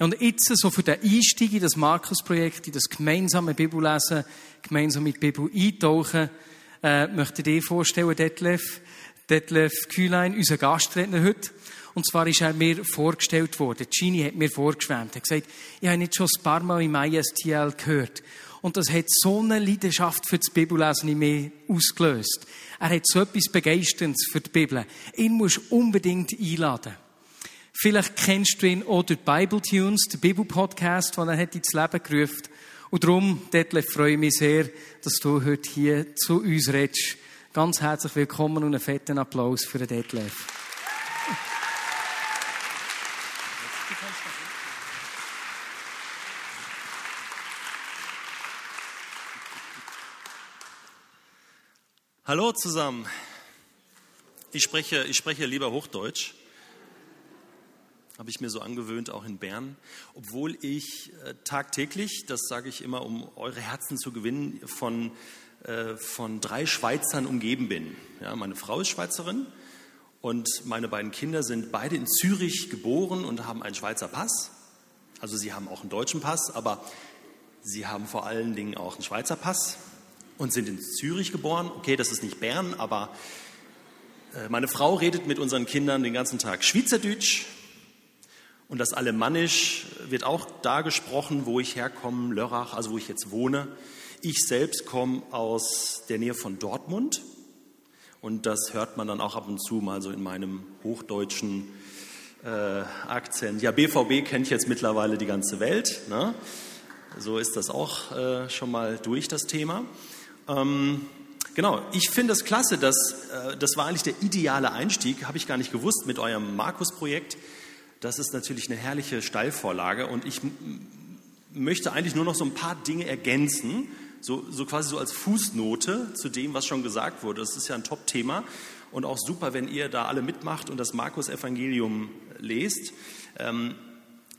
Und jetzt, so für den Einstieg in das Markus-Projekt, in das gemeinsame Bibellesen, gemeinsam mit der Bibel eintauchen, äh, möchte ich dir vorstellen, Detlef, Detlef Kühlein, unser Gastredner heute. Und zwar ist er mir vorgestellt worden. Gini hat mir vorgeschwärmt. Er hat gesagt, ich habe nicht schon ein paar Mal im ISTL gehört. Und das hat so eine Leidenschaft für das Bibellesen in mir ausgelöst. Er hat so etwas Begeisterndes für die Bibel. Ihn musst du unbedingt einladen. Vielleicht kennst du ihn auch durch Bible Tunes, den Bibelpodcast, den er hat ins Leben gerufen. Und darum, Detlef, freue ich mich sehr, dass du heute hier zu uns redest. Ganz herzlich willkommen und einen fetten Applaus für den Detlef. Hallo zusammen. Ich spreche, ich spreche lieber Hochdeutsch. Habe ich mir so angewöhnt, auch in Bern. Obwohl ich äh, tagtäglich, das sage ich immer, um eure Herzen zu gewinnen, von, äh, von drei Schweizern umgeben bin. Ja, meine Frau ist Schweizerin und meine beiden Kinder sind beide in Zürich geboren und haben einen Schweizer Pass. Also sie haben auch einen deutschen Pass, aber sie haben vor allen Dingen auch einen Schweizer Pass und sind in Zürich geboren. Okay, das ist nicht Bern, aber äh, meine Frau redet mit unseren Kindern den ganzen Tag Schweizerdeutsch und das Alemannisch wird auch da gesprochen, wo ich herkomme, Lörrach, also wo ich jetzt wohne. Ich selbst komme aus der Nähe von Dortmund und das hört man dann auch ab und zu mal so in meinem hochdeutschen äh, Akzent. Ja, BVB kennt jetzt mittlerweile die ganze Welt. Ne? So ist das auch äh, schon mal durch das Thema. Ähm, genau, ich finde es klasse, dass äh, das war eigentlich der ideale Einstieg, habe ich gar nicht gewusst mit eurem Markus-Projekt. Das ist natürlich eine herrliche Steilvorlage und ich möchte eigentlich nur noch so ein paar Dinge ergänzen, so, so quasi so als Fußnote zu dem, was schon gesagt wurde. Das ist ja ein Top-Thema und auch super, wenn ihr da alle mitmacht und das Markus-Evangelium lest. Ähm,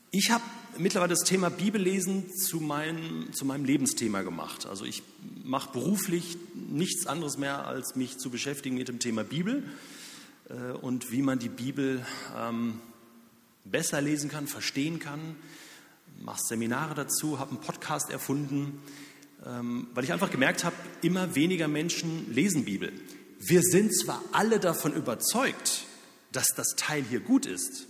ich habe mittlerweile das Thema Bibellesen zu meinem, zu meinem Lebensthema gemacht. Also ich mache beruflich nichts anderes mehr, als mich zu beschäftigen mit dem Thema Bibel äh, und wie man die Bibel ähm, besser lesen kann, verstehen kann. Mache Seminare dazu, habe einen Podcast erfunden, ähm, weil ich einfach gemerkt habe, immer weniger Menschen lesen Bibel. Wir sind zwar alle davon überzeugt, dass das Teil hier gut ist,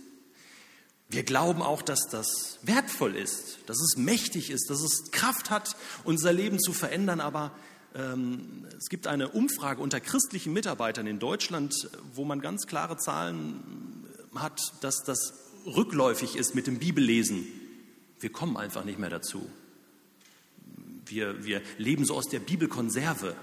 wir glauben auch, dass das wertvoll ist, dass es mächtig ist, dass es Kraft hat, unser Leben zu verändern. Aber ähm, es gibt eine Umfrage unter christlichen Mitarbeitern in Deutschland, wo man ganz klare Zahlen hat, dass das rückläufig ist mit dem Bibellesen. Wir kommen einfach nicht mehr dazu. Wir, wir leben so aus der Bibelkonserve,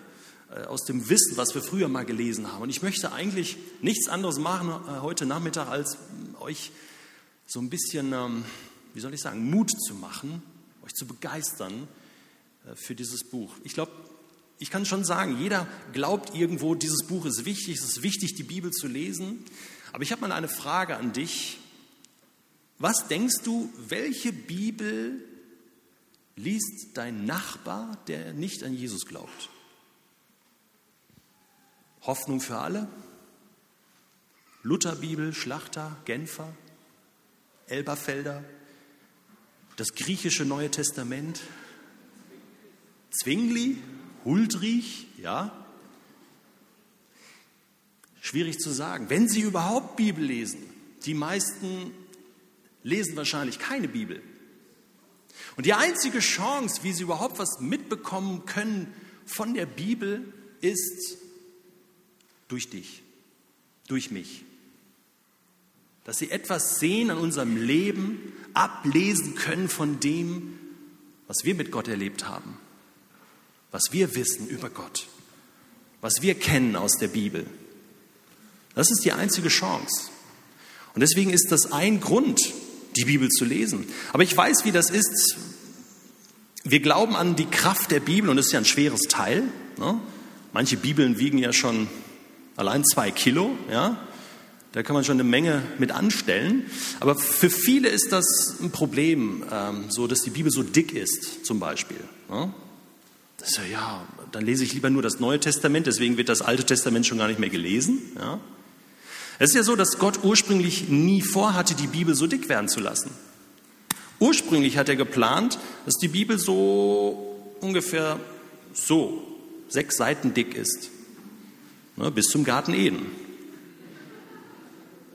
äh, aus dem Wissen, was wir früher mal gelesen haben. Und ich möchte eigentlich nichts anderes machen äh, heute Nachmittag, als euch so ein bisschen, ähm, wie soll ich sagen, Mut zu machen, euch zu begeistern äh, für dieses Buch. Ich glaube, ich kann schon sagen, jeder glaubt irgendwo, dieses Buch ist wichtig, es ist wichtig, die Bibel zu lesen. Aber ich habe mal eine Frage an dich. Was denkst du, welche Bibel liest dein Nachbar, der nicht an Jesus glaubt? Hoffnung für alle? Lutherbibel, Schlachter, Genfer? Elberfelder, das griechische Neue Testament, Zwingli, Huldrich, ja. Schwierig zu sagen. Wenn Sie überhaupt Bibel lesen, die meisten lesen wahrscheinlich keine Bibel. Und die einzige Chance, wie Sie überhaupt was mitbekommen können von der Bibel, ist durch dich, durch mich dass sie etwas sehen an unserem Leben, ablesen können von dem, was wir mit Gott erlebt haben, was wir wissen über Gott, was wir kennen aus der Bibel. Das ist die einzige Chance. Und deswegen ist das ein Grund, die Bibel zu lesen. Aber ich weiß, wie das ist. Wir glauben an die Kraft der Bibel und das ist ja ein schweres Teil. Ne? Manche Bibeln wiegen ja schon allein zwei Kilo. Ja? Da kann man schon eine Menge mit anstellen. Aber für viele ist das ein Problem, ähm, so dass die Bibel so dick ist, zum Beispiel. Ja? Das ist ja, ja, dann lese ich lieber nur das Neue Testament, deswegen wird das Alte Testament schon gar nicht mehr gelesen. Ja? Es ist ja so, dass Gott ursprünglich nie vorhatte, die Bibel so dick werden zu lassen. Ursprünglich hat er geplant, dass die Bibel so ungefähr so sechs Seiten dick ist, ne, bis zum Garten Eden.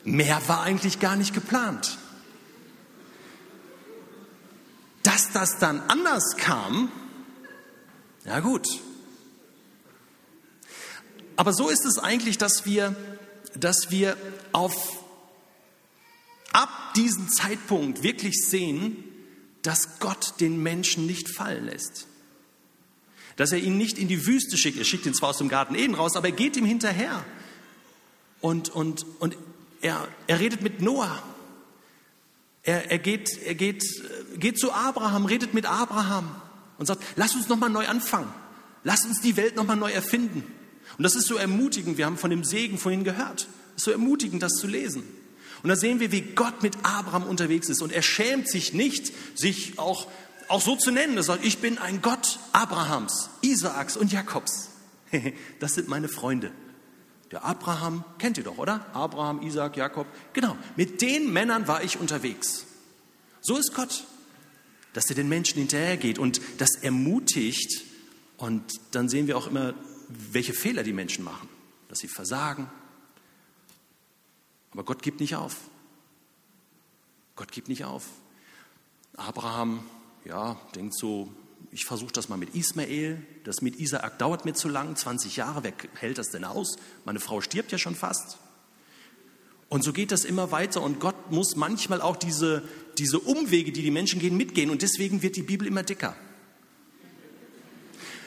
Mehr war eigentlich gar nicht geplant. Dass das dann anders kam, ja gut. Aber so ist es eigentlich, dass wir, dass wir auf, ab diesem Zeitpunkt wirklich sehen, dass Gott den Menschen nicht fallen lässt. Dass er ihn nicht in die Wüste schickt. Er schickt ihn zwar aus dem Garten Eden raus, aber er geht ihm hinterher. Und, und, und er, er redet mit Noah. Er, er, geht, er geht, geht zu Abraham, redet mit Abraham und sagt, lass uns nochmal neu anfangen. Lass uns die Welt nochmal neu erfinden. Und das ist so ermutigend. Wir haben von dem Segen vorhin gehört. Es ist so ermutigend, das zu lesen. Und da sehen wir, wie Gott mit Abraham unterwegs ist. Und er schämt sich nicht, sich auch, auch so zu nennen. Er sagt, ich bin ein Gott Abrahams, Isaaks und Jakobs. Das sind meine Freunde. Der Abraham, kennt ihr doch, oder? Abraham, Isaac, Jakob. Genau, mit den Männern war ich unterwegs. So ist Gott, dass er den Menschen hinterhergeht und das ermutigt. Und dann sehen wir auch immer, welche Fehler die Menschen machen, dass sie versagen. Aber Gott gibt nicht auf. Gott gibt nicht auf. Abraham, ja, denkt so, ich versuche das mal mit Ismael, das mit Isaak dauert mir zu lang, 20 Jahre, wer hält das denn aus? Meine Frau stirbt ja schon fast. Und so geht das immer weiter und Gott muss manchmal auch diese, diese Umwege, die die Menschen gehen, mitgehen und deswegen wird die Bibel immer dicker.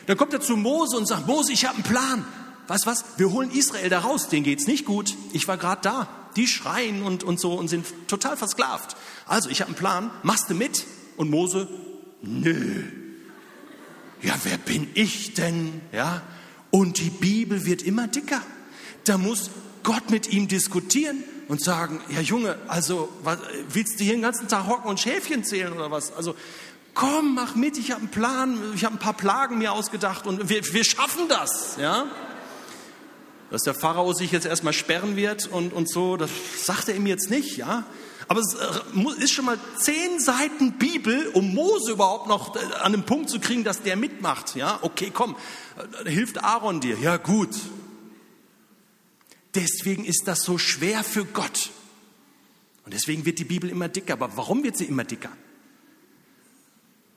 Dann kommt er zu Mose und sagt, Mose, ich habe einen Plan. Weißt was? Wir holen Israel da raus, denen geht's nicht gut. Ich war gerade da. Die schreien und, und so und sind total versklavt. Also, ich habe einen Plan, machst du mit? Und Mose, nö, ja, wer bin ich denn? Ja, und die Bibel wird immer dicker. Da muss Gott mit ihm diskutieren und sagen, ja Junge, also was, willst du hier den ganzen Tag hocken und Schäfchen zählen oder was? Also komm, mach mit, ich habe einen Plan, ich habe ein paar Plagen mir ausgedacht und wir, wir schaffen das, ja. Dass der Pharao sich jetzt erstmal sperren wird und, und so, das sagt er ihm jetzt nicht, ja. Aber es äh, ist schon mal zehn Seiten Bibel, um Mose überhaupt noch äh, an den Punkt zu kriegen, dass der mitmacht. Ja, okay, komm, äh, hilft Aaron dir. Ja, gut. Deswegen ist das so schwer für Gott. Und deswegen wird die Bibel immer dicker. Aber warum wird sie immer dicker?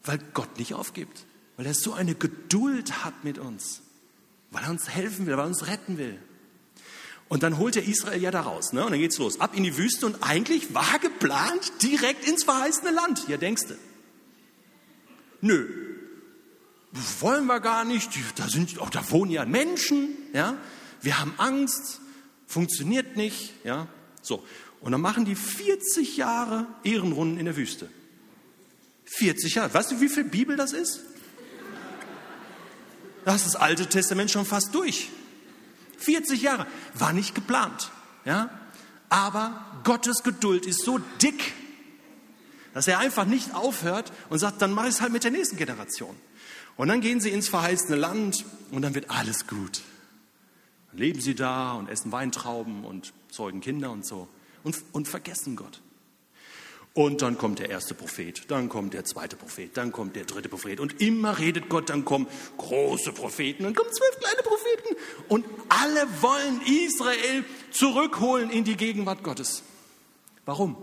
Weil Gott nicht aufgibt. Weil er so eine Geduld hat mit uns. Weil er uns helfen will, weil er uns retten will. Und dann holt er Israel ja da raus. Ne? Und dann geht's los. Ab in die Wüste. Und eigentlich war geplant direkt ins verheißene Land. Ja, denkst du. Nö. Wollen wir gar nicht. Da, sind, oh, da wohnen ja Menschen. Ja? Wir haben Angst. Funktioniert nicht. Ja? So. Und dann machen die 40 Jahre Ehrenrunden in der Wüste. 40 Jahre. Weißt du, wie viel Bibel das ist? Da ist das Alte Testament schon fast durch. 40 Jahre. War nicht geplant. Ja? Aber Gottes Geduld ist so dick, dass er einfach nicht aufhört und sagt, dann mache ich es halt mit der nächsten Generation. Und dann gehen sie ins verheißene Land und dann wird alles gut. Dann leben sie da und essen Weintrauben und zeugen Kinder und so und, und vergessen Gott. Und dann kommt der erste Prophet, dann kommt der zweite Prophet, dann kommt der dritte Prophet. Und immer redet Gott, dann kommen große Propheten, dann kommen zwölf kleine Propheten. Und alle wollen Israel zurückholen in die Gegenwart Gottes. Warum?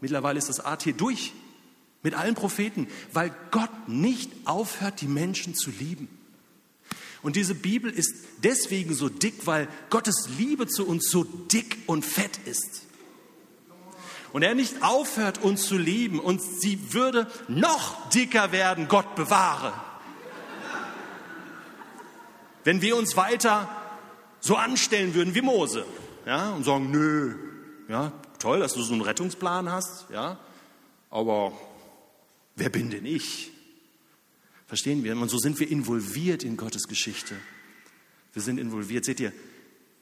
Mittlerweile ist das AT durch mit allen Propheten, weil Gott nicht aufhört, die Menschen zu lieben. Und diese Bibel ist deswegen so dick, weil Gottes Liebe zu uns so dick und fett ist und er nicht aufhört, uns zu lieben und sie würde noch dicker werden, Gott bewahre. Wenn wir uns weiter so anstellen würden wie Mose, ja, und sagen, nö, ja, toll, dass du so einen Rettungsplan hast, ja, aber wer bin denn ich? Verstehen wir? Und so sind wir involviert in Gottes Geschichte. Wir sind involviert. Seht ihr,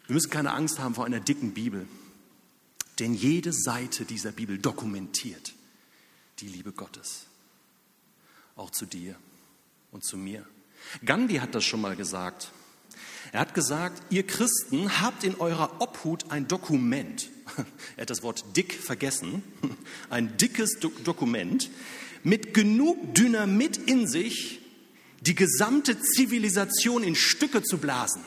wir müssen keine Angst haben vor einer dicken Bibel. Denn jede Seite dieser Bibel dokumentiert die Liebe Gottes. Auch zu dir und zu mir. Gandhi hat das schon mal gesagt. Er hat gesagt, ihr Christen habt in eurer Obhut ein Dokument. Er hat das Wort dick vergessen. Ein dickes Do Dokument mit genug Dynamit in sich, die gesamte Zivilisation in Stücke zu blasen,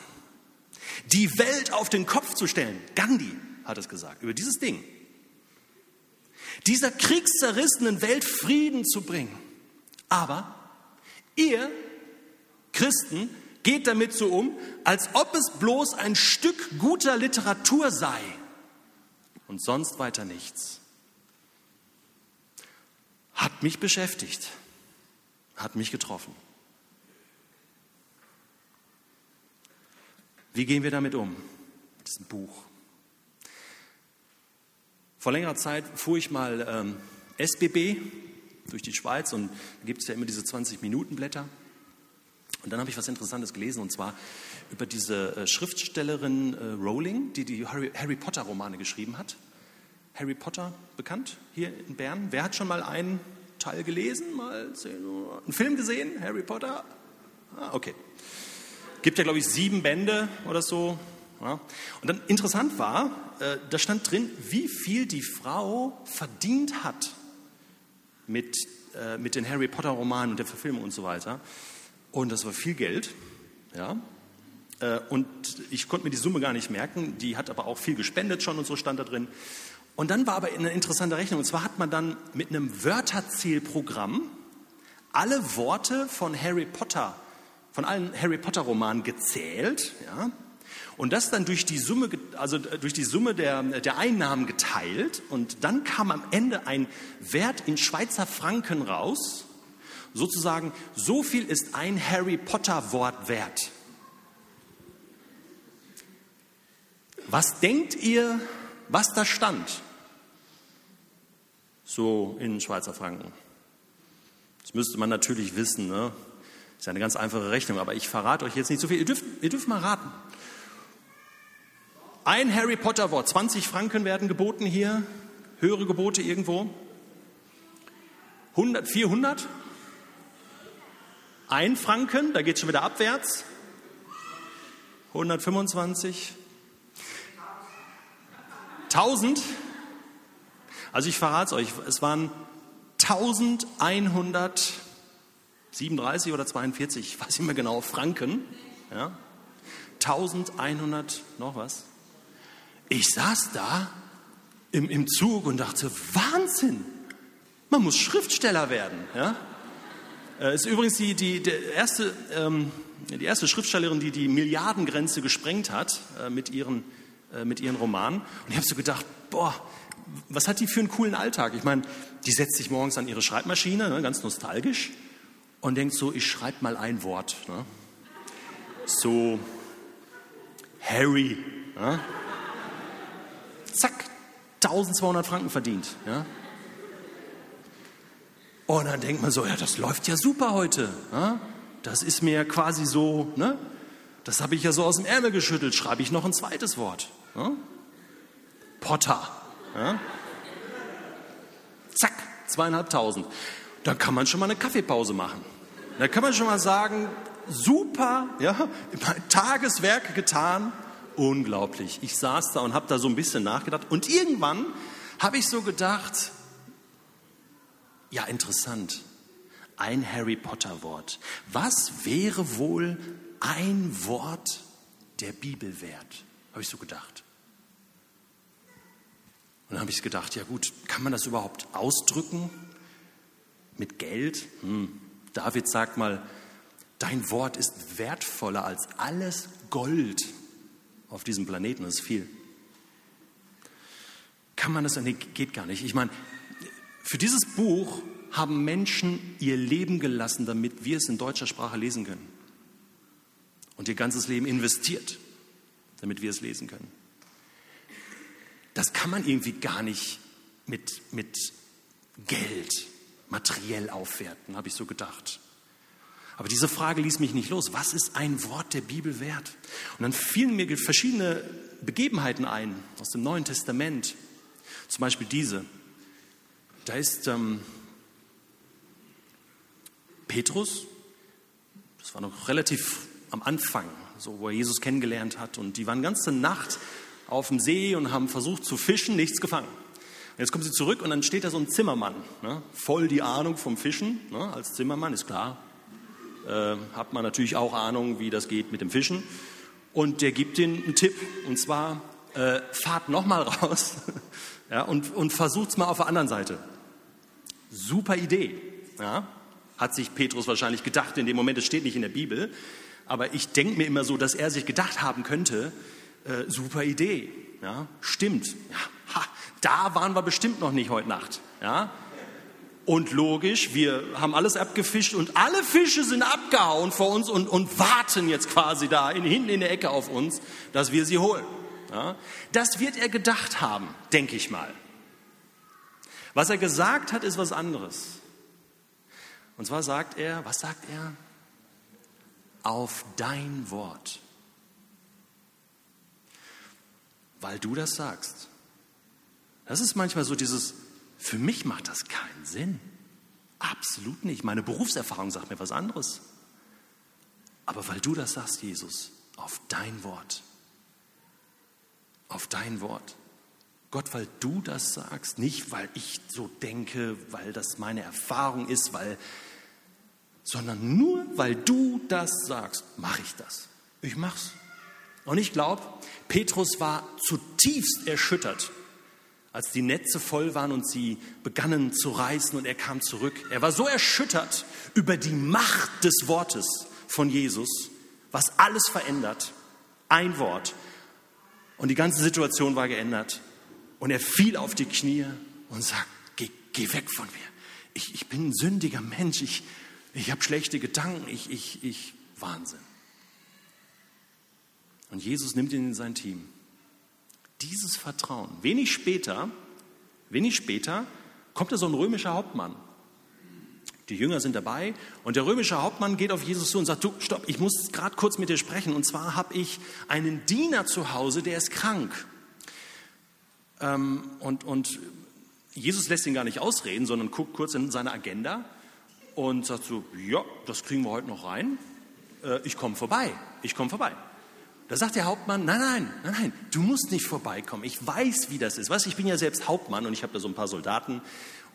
die Welt auf den Kopf zu stellen. Gandhi hat es gesagt, über dieses Ding. Dieser kriegszerrissenen Welt Frieden zu bringen. Aber ihr Christen geht damit so um, als ob es bloß ein Stück guter Literatur sei und sonst weiter nichts. Hat mich beschäftigt, hat mich getroffen. Wie gehen wir damit um, mit diesem Buch? Vor längerer Zeit fuhr ich mal ähm, SBB durch die Schweiz und da gibt es ja immer diese 20-Minuten-Blätter. Und dann habe ich was Interessantes gelesen und zwar über diese äh, Schriftstellerin äh, Rowling, die die Harry, Harry Potter-Romane geschrieben hat. Harry Potter bekannt hier in Bern. Wer hat schon mal einen Teil gelesen? Mal einen Film gesehen? Harry Potter? Ah, okay. Gibt ja, glaube ich, sieben Bände oder so. Und dann interessant war, äh, da stand drin, wie viel die Frau verdient hat mit, äh, mit den Harry Potter Romanen und der Verfilmung und so weiter. Und das war viel Geld. Ja. Äh, und ich konnte mir die Summe gar nicht merken. Die hat aber auch viel gespendet schon und so stand da drin. Und dann war aber eine interessante Rechnung. Und zwar hat man dann mit einem Wörterzählprogramm alle Worte von Harry Potter, von allen Harry Potter Romanen gezählt. Ja. Und das dann durch die Summe, also durch die Summe der, der Einnahmen geteilt. Und dann kam am Ende ein Wert in Schweizer Franken raus sozusagen, so viel ist ein Harry Potter Wort wert. Was denkt ihr, was da stand? So in Schweizer Franken. Das müsste man natürlich wissen. Ne? Ist eine ganz einfache Rechnung, aber ich verrate euch jetzt nicht so viel. Ihr dürft, ihr dürft mal raten. Ein Harry Potter Wort, 20 Franken werden geboten hier, höhere Gebote irgendwo. 100, 400? Ein Franken, da geht es schon wieder abwärts. 125. 1000. Also ich verrate es euch, es waren 1137 oder 42, ich weiß nicht mehr genau, Franken. Ja? 1100 noch was. Ich saß da im, im Zug und dachte, Wahnsinn, man muss Schriftsteller werden. Ja? Äh, ist übrigens die, die, der erste, ähm, die erste Schriftstellerin, die die Milliardengrenze gesprengt hat äh, mit, ihren, äh, mit ihren Romanen. Und ich habe so gedacht, boah, was hat die für einen coolen Alltag? Ich meine, die setzt sich morgens an ihre Schreibmaschine, ne, ganz nostalgisch, und denkt so, ich schreibe mal ein Wort. Ne? So, Harry. Ne? Zack, 1200 Franken verdient. Ja? Und dann denkt man so, ja, das läuft ja super heute. Ja? Das ist mir quasi so, ne? das habe ich ja so aus dem Ärmel geschüttelt. Schreibe ich noch ein zweites Wort. Ja? Potter. Ja? Zack, zweieinhalbtausend. Dann kann man schon mal eine Kaffeepause machen. Da kann man schon mal sagen, super, ja, Tageswerk getan, unglaublich. Ich saß da und habe da so ein bisschen nachgedacht und irgendwann habe ich so gedacht, ja, interessant. Ein Harry Potter Wort. Was wäre wohl ein Wort der Bibel wert? Habe ich so gedacht. Und dann habe ich gedacht, ja gut, kann man das überhaupt ausdrücken mit Geld? Hm. David sagt mal, dein Wort ist wertvoller als alles Gold auf diesem Planeten. Das ist viel. Kann man das? Nee, geht gar nicht. Ich meine, für dieses Buch haben Menschen ihr Leben gelassen, damit wir es in deutscher Sprache lesen können. Und ihr ganzes Leben investiert, damit wir es lesen können. Das kann man irgendwie gar nicht mit, mit Geld materiell aufwerten, habe ich so gedacht. Aber diese Frage ließ mich nicht los. Was ist ein Wort der Bibel wert? Und dann fielen mir verschiedene Begebenheiten ein aus dem Neuen Testament. Zum Beispiel diese. Da ist ähm, Petrus, das war noch relativ am Anfang, so wo er Jesus kennengelernt hat, und die waren ganze Nacht auf dem See und haben versucht zu fischen, nichts gefangen. Jetzt kommen sie zurück und dann steht da so ein Zimmermann, ne? voll die Ahnung vom Fischen. Ne? Als Zimmermann ist klar, äh, hat man natürlich auch Ahnung, wie das geht mit dem Fischen. Und der gibt ihnen einen Tipp, und zwar äh, fahrt nochmal raus ja, und, und es mal auf der anderen Seite. Super Idee. Ja? Hat sich Petrus wahrscheinlich gedacht in dem Moment, es steht nicht in der Bibel, aber ich denke mir immer so, dass er sich gedacht haben könnte, äh, super Idee. Ja? Stimmt. Ja, ha, da waren wir bestimmt noch nicht heute Nacht. Ja? Und logisch, wir haben alles abgefischt und alle Fische sind abgehauen vor uns und, und warten jetzt quasi da in, hinten in der Ecke auf uns, dass wir sie holen. Ja? Das wird er gedacht haben, denke ich mal. Was er gesagt hat, ist was anderes. Und zwar sagt er, was sagt er? Auf dein Wort. Weil du das sagst. Das ist manchmal so dieses, für mich macht das keinen Sinn. Absolut nicht. Meine Berufserfahrung sagt mir was anderes. Aber weil du das sagst, Jesus, auf dein Wort. Auf dein Wort. Gott, weil du das sagst, nicht weil ich so denke, weil das meine Erfahrung ist, weil, sondern nur weil du das sagst, mache ich das. Ich mach's. Und ich glaube, Petrus war zutiefst erschüttert als die Netze voll waren und sie begannen zu reißen und er kam zurück. Er war so erschüttert über die Macht des Wortes von Jesus, was alles verändert. Ein Wort. Und die ganze Situation war geändert. Und er fiel auf die Knie und sagt, geh, geh weg von mir. Ich, ich bin ein sündiger Mensch. Ich, ich habe schlechte Gedanken. Ich, ich, ich, Wahnsinn. Und Jesus nimmt ihn in sein Team. Dieses Vertrauen. Wenig später, wenig später kommt da so ein römischer Hauptmann. Die Jünger sind dabei und der römische Hauptmann geht auf Jesus zu und sagt, du, stopp, ich muss gerade kurz mit dir sprechen. Und zwar habe ich einen Diener zu Hause, der ist krank. Ähm, und, und Jesus lässt ihn gar nicht ausreden, sondern guckt kurz in seine Agenda und sagt so, ja, das kriegen wir heute noch rein. Äh, ich komme vorbei, ich komme vorbei. Da sagt der Hauptmann, nein, nein, nein, nein, du musst nicht vorbeikommen. Ich weiß, wie das ist. Weißt, ich bin ja selbst Hauptmann und ich habe da so ein paar Soldaten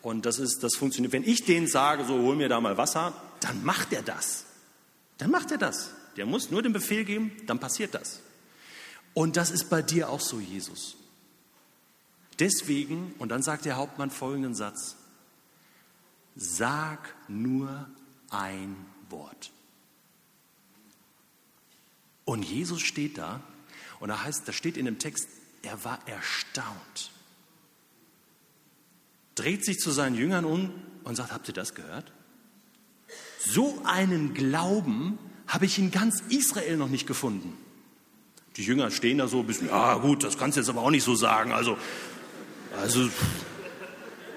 und das ist, das funktioniert. Wenn ich denen sage, so hol mir da mal Wasser, dann macht er das. Dann macht er das. Der muss nur den Befehl geben, dann passiert das. Und das ist bei dir auch so, Jesus. Deswegen, und dann sagt der Hauptmann folgenden Satz, sag nur ein Wort. Und Jesus steht da und da heißt, da steht in dem Text, er war erstaunt. Dreht sich zu seinen Jüngern um und sagt, habt ihr das gehört? So einen Glauben habe ich in ganz Israel noch nicht gefunden. Die Jünger stehen da so ein bisschen, ja gut, das kannst du jetzt aber auch nicht so sagen. Also, also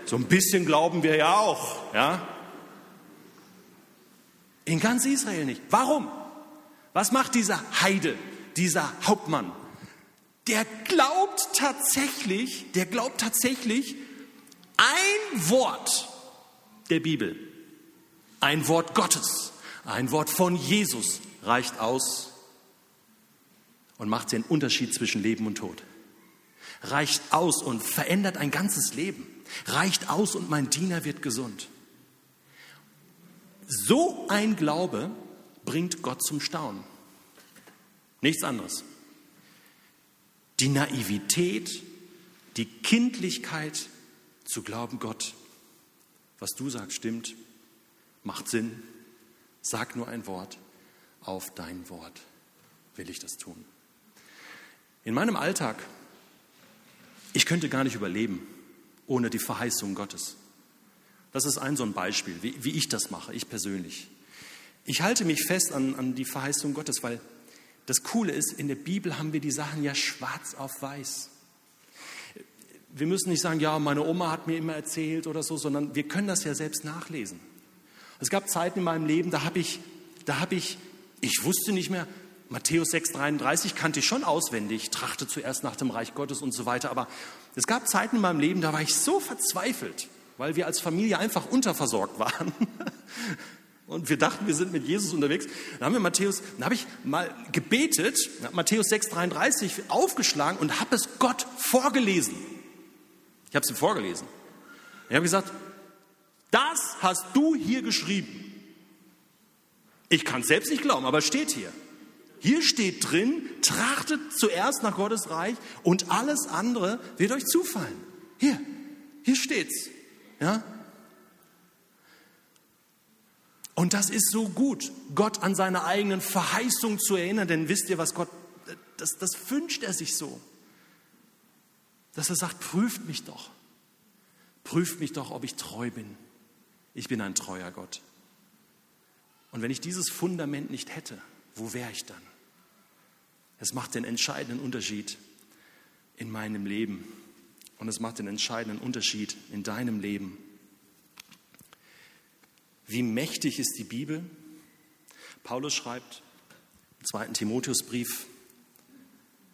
so ein bisschen glauben wir ja auch. Ja? In ganz Israel nicht. Warum? Was macht dieser Heide, dieser Hauptmann? Der glaubt tatsächlich, der glaubt tatsächlich ein Wort der Bibel, ein Wort Gottes, ein Wort von Jesus reicht aus und macht den Unterschied zwischen Leben und Tod. Reicht aus und verändert ein ganzes Leben. Reicht aus und mein Diener wird gesund. So ein Glaube bringt Gott zum Staunen. Nichts anderes. Die Naivität, die Kindlichkeit zu glauben, Gott, was du sagst, stimmt, macht Sinn. Sag nur ein Wort, auf dein Wort will ich das tun. In meinem Alltag, ich könnte gar nicht überleben ohne die Verheißung Gottes. Das ist ein so ein Beispiel, wie, wie ich das mache, ich persönlich. Ich halte mich fest an, an die Verheißung Gottes, weil das Coole ist, in der Bibel haben wir die Sachen ja schwarz auf weiß. Wir müssen nicht sagen, ja, meine Oma hat mir immer erzählt oder so, sondern wir können das ja selbst nachlesen. Es gab Zeiten in meinem Leben, da habe ich, da habe ich, ich wusste nicht mehr, Matthäus 6,33 kannte ich schon auswendig, trachte zuerst nach dem Reich Gottes und so weiter. Aber es gab Zeiten in meinem Leben, da war ich so verzweifelt, weil wir als Familie einfach unterversorgt waren. Und wir dachten, wir sind mit Jesus unterwegs. Dann haben wir Matthäus, dann habe ich mal gebetet, Matthäus 6,33 aufgeschlagen und habe es Gott vorgelesen. Ich habe es ihm vorgelesen. Ich habe gesagt, das hast du hier geschrieben. Ich kann es selbst nicht glauben, aber es steht hier. Hier steht drin, trachtet zuerst nach Gottes Reich und alles andere wird euch zufallen. Hier, hier steht's. Ja? Und das ist so gut, Gott an seine eigenen Verheißungen zu erinnern, denn wisst ihr, was Gott, das, das wünscht er sich so. Dass er sagt, prüft mich doch. Prüft mich doch, ob ich treu bin. Ich bin ein treuer Gott. Und wenn ich dieses Fundament nicht hätte, wo wäre ich dann? Es macht den entscheidenden Unterschied in meinem Leben. Und es macht den entscheidenden Unterschied in deinem Leben. Wie mächtig ist die Bibel? Paulus schreibt im zweiten Timotheusbrief,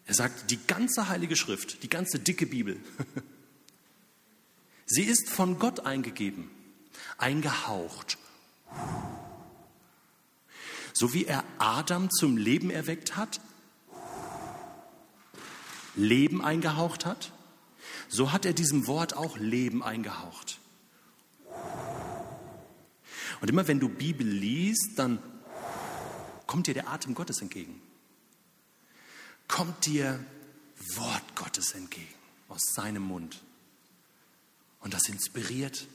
er sagt, die ganze Heilige Schrift, die ganze dicke Bibel, sie ist von Gott eingegeben, eingehaucht. So wie er Adam zum Leben erweckt hat, Leben eingehaucht hat, so hat er diesem Wort auch Leben eingehaucht. Und immer wenn du Bibel liest, dann kommt dir der Atem Gottes entgegen. Kommt dir Wort Gottes entgegen aus seinem Mund. Und das inspiriert,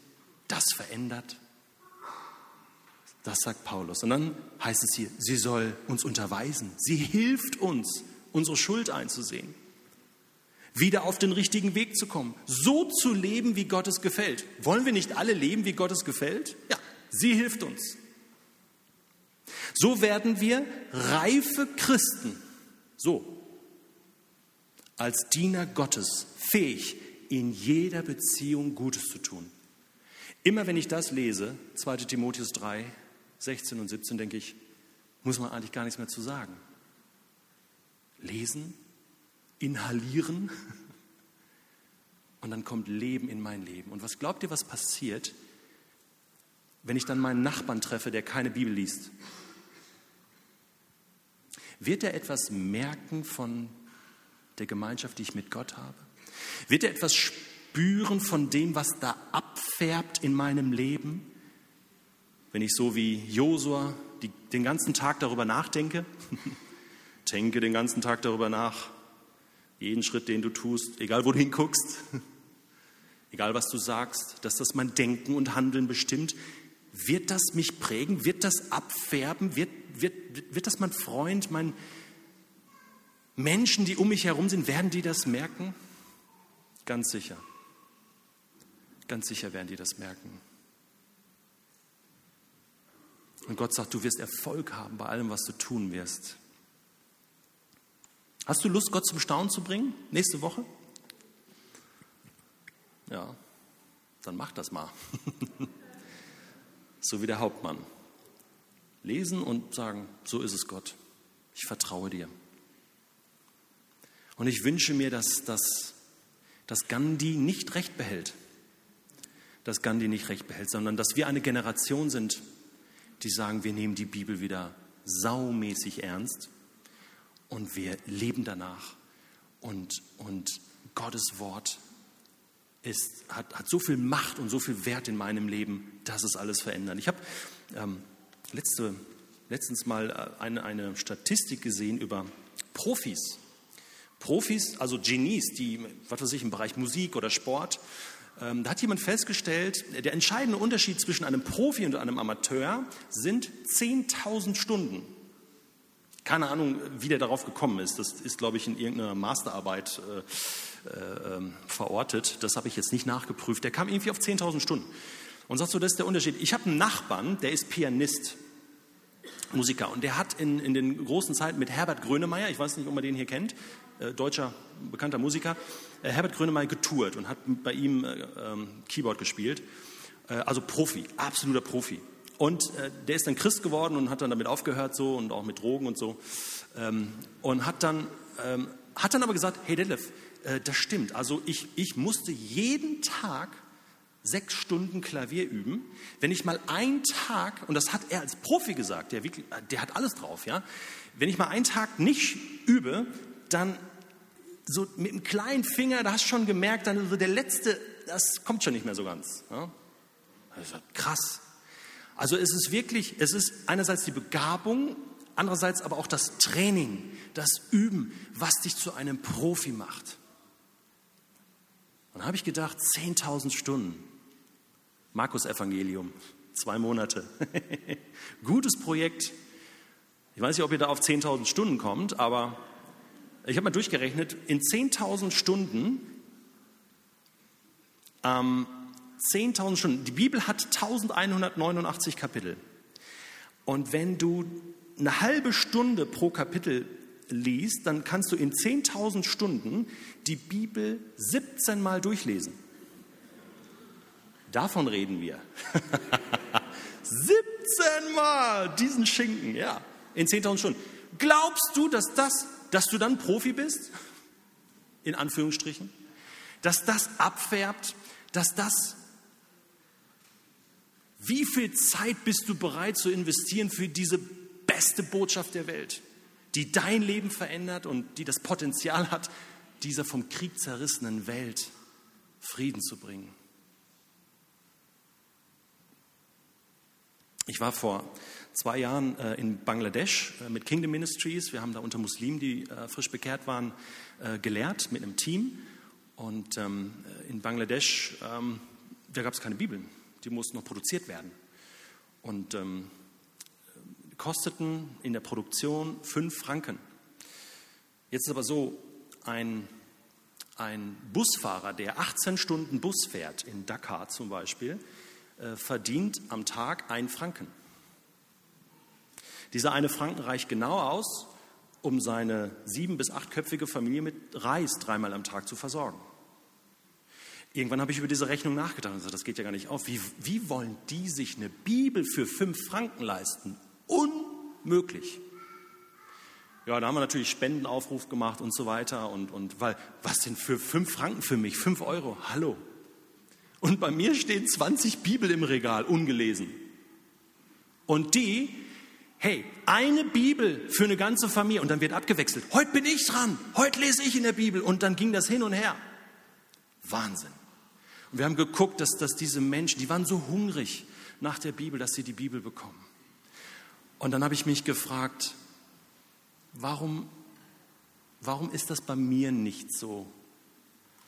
das verändert. Das sagt Paulus. Und dann heißt es hier, sie soll uns unterweisen. Sie hilft uns, unsere Schuld einzusehen. Wieder auf den richtigen Weg zu kommen. So zu leben, wie Gott es gefällt. Wollen wir nicht alle leben, wie Gott es gefällt? Ja, Sie hilft uns. So werden wir reife Christen, so als Diener Gottes, fähig, in jeder Beziehung Gutes zu tun. Immer wenn ich das lese, 2 Timotheus 3, 16 und 17, denke ich, muss man eigentlich gar nichts mehr zu sagen. Lesen, inhalieren und dann kommt Leben in mein Leben. Und was glaubt ihr, was passiert, wenn ich dann meinen Nachbarn treffe, der keine Bibel liest? Wird er etwas merken von der Gemeinschaft, die ich mit Gott habe? Wird er etwas spüren von dem, was da abfärbt in meinem Leben? Wenn ich so wie Josua den ganzen Tag darüber nachdenke, denke den ganzen Tag darüber nach, jeden Schritt, den du tust, egal wo du hinguckst, egal was du sagst, dass das mein Denken und Handeln bestimmt, wird das mich prägen? Wird das abfärben? Wird, wird, wird das mein Freund, mein Menschen, die um mich herum sind, werden die das merken? Ganz sicher. Ganz sicher werden die das merken. Und Gott sagt, du wirst Erfolg haben bei allem, was du tun wirst. Hast du Lust, Gott zum Staunen zu bringen? Nächste Woche? Ja, dann mach das mal. so wie der Hauptmann. Lesen und sagen, so ist es Gott. Ich vertraue dir. Und ich wünsche mir, dass, dass, dass Gandhi nicht recht behält. Dass Gandhi nicht recht behält, sondern dass wir eine Generation sind, die sagen, wir nehmen die Bibel wieder saumäßig ernst und wir leben danach. Und, und Gottes Wort ist, hat, hat so viel Macht und so viel Wert in meinem Leben, dass es alles verändert. Ich habe ähm, letzte, letztens mal äh, eine, eine Statistik gesehen über Profis. Profis, also Genies, die, was weiß ich, im Bereich Musik oder Sport, ähm, da hat jemand festgestellt, der entscheidende Unterschied zwischen einem Profi und einem Amateur sind 10.000 Stunden. Keine Ahnung, wie der darauf gekommen ist. Das ist, glaube ich, in irgendeiner Masterarbeit äh, verortet. Das habe ich jetzt nicht nachgeprüft. Der kam irgendwie auf 10.000 Stunden. Und sagt so, das ist der Unterschied. Ich habe einen Nachbarn, der ist Pianist, Musiker. Und der hat in, in den großen Zeiten mit Herbert Grönemeyer, ich weiß nicht, ob man den hier kennt, äh, deutscher bekannter Musiker, äh, Herbert Grönemeyer getourt und hat bei ihm äh, ähm, Keyboard gespielt. Äh, also Profi, absoluter Profi. Und äh, der ist dann Christ geworden und hat dann damit aufgehört so und auch mit Drogen und so. Ähm, und hat dann, ähm, hat dann aber gesagt, hey Detlef, äh, das stimmt. Also ich, ich musste jeden Tag sechs Stunden Klavier üben. Wenn ich mal einen Tag, und das hat er als Profi gesagt, der, wirklich, der hat alles drauf, ja. Wenn ich mal einen Tag nicht übe, dann so mit dem kleinen Finger, da hast du schon gemerkt, dann so der letzte das kommt schon nicht mehr so ganz. Ja? Also, krass. Also es ist wirklich, es ist einerseits die Begabung, andererseits aber auch das Training, das Üben, was dich zu einem Profi macht. Dann habe ich gedacht, 10.000 Stunden. Markus Evangelium, zwei Monate. Gutes Projekt. Ich weiß nicht, ob ihr da auf 10.000 Stunden kommt, aber ich habe mal durchgerechnet, in 10.000 Stunden, ähm, 10.000 Stunden, die Bibel hat 1189 Kapitel. Und wenn du eine halbe Stunde pro Kapitel liest, dann kannst du in 10.000 Stunden die Bibel 17 Mal durchlesen. Davon reden wir. 17 Mal diesen Schinken, ja, in 10.000 Stunden. Glaubst du, dass, das, dass du dann Profi bist? In Anführungsstrichen. Dass das abfärbt, dass das. Wie viel Zeit bist du bereit zu investieren für diese beste Botschaft der Welt, die dein Leben verändert und die das Potenzial hat, dieser vom Krieg zerrissenen Welt Frieden zu bringen? Ich war vor zwei Jahren äh, in Bangladesch äh, mit Kingdom Ministries. Wir haben da unter Muslimen, die äh, frisch bekehrt waren, gelehrt mit einem Team. Und ähm, in Bangladesch, ähm, da gab es keine Bibeln. Die mussten noch produziert werden. Und ähm, kosteten in der Produktion fünf Franken. Jetzt ist aber so, ein, ein Busfahrer, der 18 Stunden Bus fährt, in Dakar zum Beispiel, äh, verdient am Tag ein Franken. Dieser eine Franken reicht genau aus, um seine sieben- bis achtköpfige Familie mit Reis dreimal am Tag zu versorgen. Irgendwann habe ich über diese Rechnung nachgedacht und gesagt, das geht ja gar nicht auf. Wie, wie wollen die sich eine Bibel für fünf Franken leisten? Unmöglich. Ja, da haben wir natürlich Spendenaufruf gemacht und so weiter. Und, und weil, was denn für fünf Franken für mich? Fünf Euro? Hallo. Und bei mir stehen 20 Bibel im Regal, ungelesen. Und die, hey, eine Bibel für eine ganze Familie und dann wird abgewechselt. Heute bin ich dran, heute lese ich in der Bibel und dann ging das hin und her. Wahnsinn. Und wir haben geguckt, dass, dass diese Menschen, die waren so hungrig nach der Bibel, dass sie die Bibel bekommen. Und dann habe ich mich gefragt, warum, warum ist das bei mir nicht so?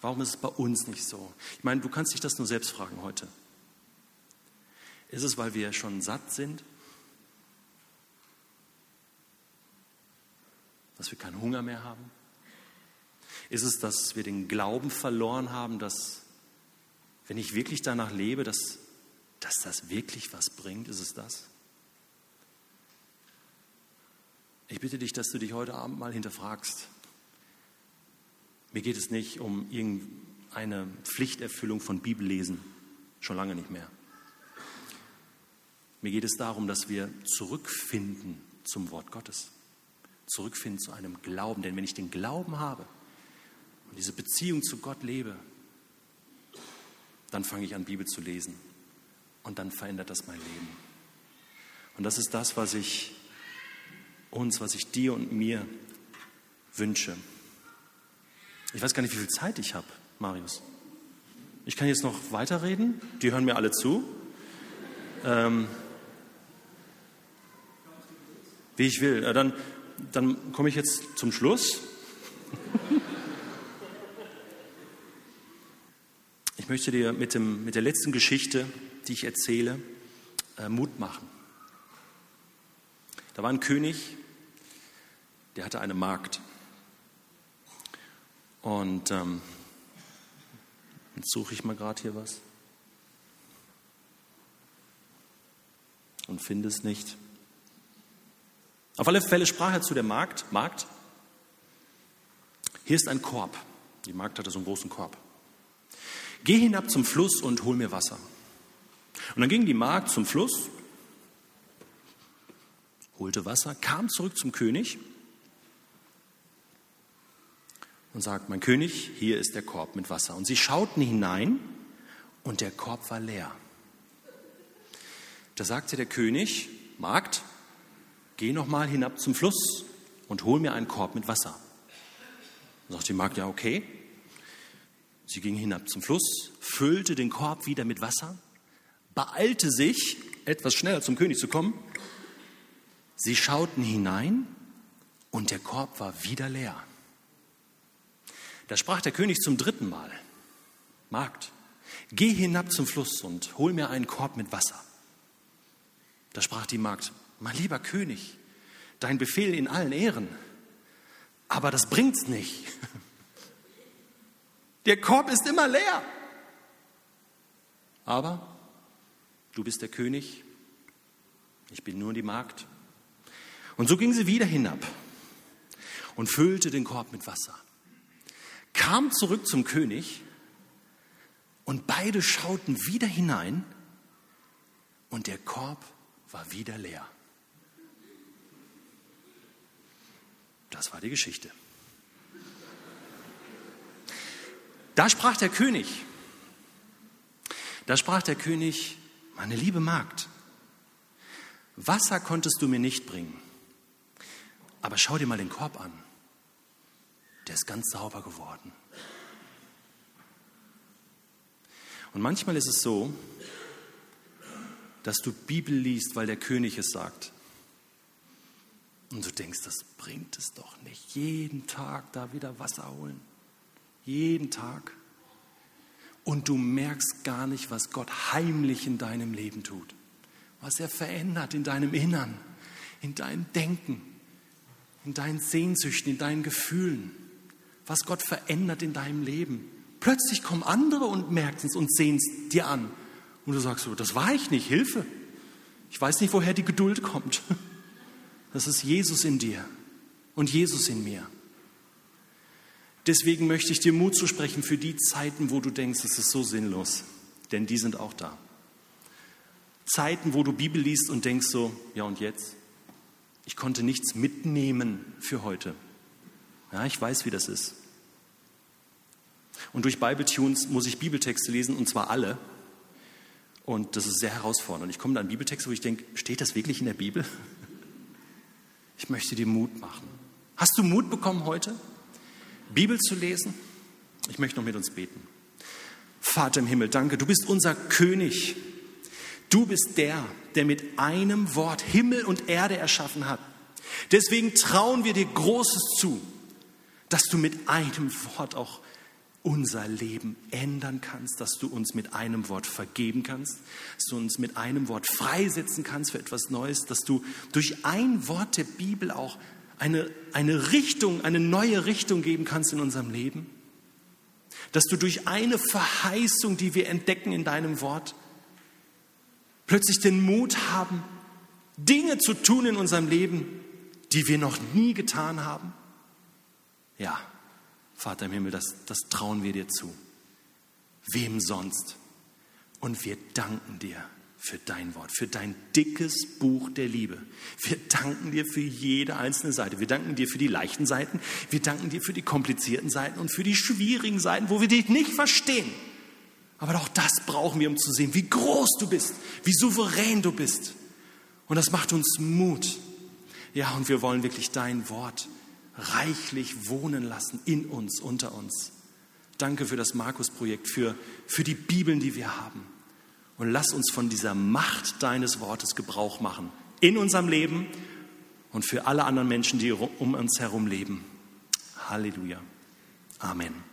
Warum ist es bei uns nicht so? Ich meine, du kannst dich das nur selbst fragen heute. Ist es, weil wir schon satt sind? Dass wir keinen Hunger mehr haben? Ist es, dass wir den Glauben verloren haben, dass, wenn ich wirklich danach lebe, dass, dass das wirklich was bringt? Ist es das? Ich bitte dich, dass du dich heute Abend mal hinterfragst. Mir geht es nicht um irgendeine Pflichterfüllung von Bibellesen, schon lange nicht mehr. Mir geht es darum, dass wir zurückfinden zum Wort Gottes, zurückfinden zu einem Glauben. Denn wenn ich den Glauben habe und diese Beziehung zu Gott lebe, dann fange ich an, Bibel zu lesen. Und dann verändert das mein Leben. Und das ist das, was ich uns, was ich dir und mir wünsche. Ich weiß gar nicht, wie viel Zeit ich habe, Marius. Ich kann jetzt noch weiterreden. Die hören mir alle zu. Ähm, wie ich will. Dann, dann komme ich jetzt zum Schluss. Ich möchte dir mit, dem, mit der letzten Geschichte, die ich erzähle, äh, Mut machen. Da war ein König, der hatte eine Magd. Und ähm, jetzt suche ich mal gerade hier was. Und finde es nicht. Auf alle Fälle sprach er zu der Magd, Magd, hier ist ein Korb. Die Magd hatte so einen großen Korb. Geh hinab zum Fluss und hol mir Wasser. Und dann ging die Magd zum Fluss, holte Wasser, kam zurück zum König und sagt, mein König, hier ist der Korb mit Wasser. Und sie schauten hinein und der Korb war leer. Da sagte der König, Magd, geh noch mal hinab zum Fluss und hol mir einen Korb mit Wasser. Und sagt die Magd, ja okay. Sie ging hinab zum Fluss, füllte den Korb wieder mit Wasser, beeilte sich, etwas schneller zum König zu kommen. Sie schauten hinein und der Korb war wieder leer. Da sprach der König zum dritten Mal, Magd, geh hinab zum Fluss und hol mir einen Korb mit Wasser. Da sprach die Magd, mein lieber König, dein Befehl in allen Ehren, aber das bringt's nicht. Der Korb ist immer leer. Aber du bist der König, ich bin nur die Magd. Und so ging sie wieder hinab und füllte den Korb mit Wasser, kam zurück zum König und beide schauten wieder hinein und der Korb war wieder leer. Das war die Geschichte. Da sprach der König, da sprach der König, meine liebe Magd, Wasser konntest du mir nicht bringen, aber schau dir mal den Korb an, der ist ganz sauber geworden. Und manchmal ist es so, dass du Bibel liest, weil der König es sagt. Und du denkst, das bringt es doch nicht. Jeden Tag da wieder Wasser holen. Jeden Tag. Und du merkst gar nicht, was Gott heimlich in deinem Leben tut. Was er verändert in deinem Innern, in deinem Denken, in deinen Sehnsüchten, in deinen Gefühlen. Was Gott verändert in deinem Leben. Plötzlich kommen andere und merken es und sehen es dir an. Und du sagst so, das war ich nicht, Hilfe. Ich weiß nicht, woher die Geduld kommt. Das ist Jesus in dir und Jesus in mir. Deswegen möchte ich dir Mut zusprechen für die Zeiten, wo du denkst, es ist so sinnlos. Denn die sind auch da. Zeiten, wo du Bibel liest und denkst so, ja und jetzt? Ich konnte nichts mitnehmen für heute. Ja, ich weiß, wie das ist. Und durch Bible Tunes muss ich Bibeltexte lesen, und zwar alle. Und das ist sehr herausfordernd. Und ich komme dann an Bibeltexte, wo ich denke, steht das wirklich in der Bibel? Ich möchte dir Mut machen. Hast du Mut bekommen heute? Bibel zu lesen. Ich möchte noch mit uns beten. Vater im Himmel, danke, du bist unser König. Du bist der, der mit einem Wort Himmel und Erde erschaffen hat. Deswegen trauen wir dir Großes zu, dass du mit einem Wort auch unser Leben ändern kannst, dass du uns mit einem Wort vergeben kannst, dass du uns mit einem Wort freisetzen kannst für etwas Neues, dass du durch ein Wort der Bibel auch eine, eine Richtung, eine neue Richtung geben kannst in unserem Leben? Dass du durch eine Verheißung, die wir entdecken in deinem Wort, plötzlich den Mut haben, Dinge zu tun in unserem Leben, die wir noch nie getan haben? Ja, Vater im Himmel, das, das trauen wir dir zu. Wem sonst? Und wir danken dir für dein Wort, für dein dickes Buch der Liebe. Wir danken dir für jede einzelne Seite. Wir danken dir für die leichten Seiten. Wir danken dir für die komplizierten Seiten und für die schwierigen Seiten, wo wir dich nicht verstehen. Aber auch das brauchen wir, um zu sehen, wie groß du bist, wie souverän du bist. Und das macht uns Mut. Ja, und wir wollen wirklich dein Wort reichlich wohnen lassen in uns, unter uns. Danke für das Markus-Projekt, für, für die Bibeln, die wir haben. Und lass uns von dieser Macht deines Wortes Gebrauch machen. In unserem Leben und für alle anderen Menschen, die um uns herum leben. Halleluja. Amen.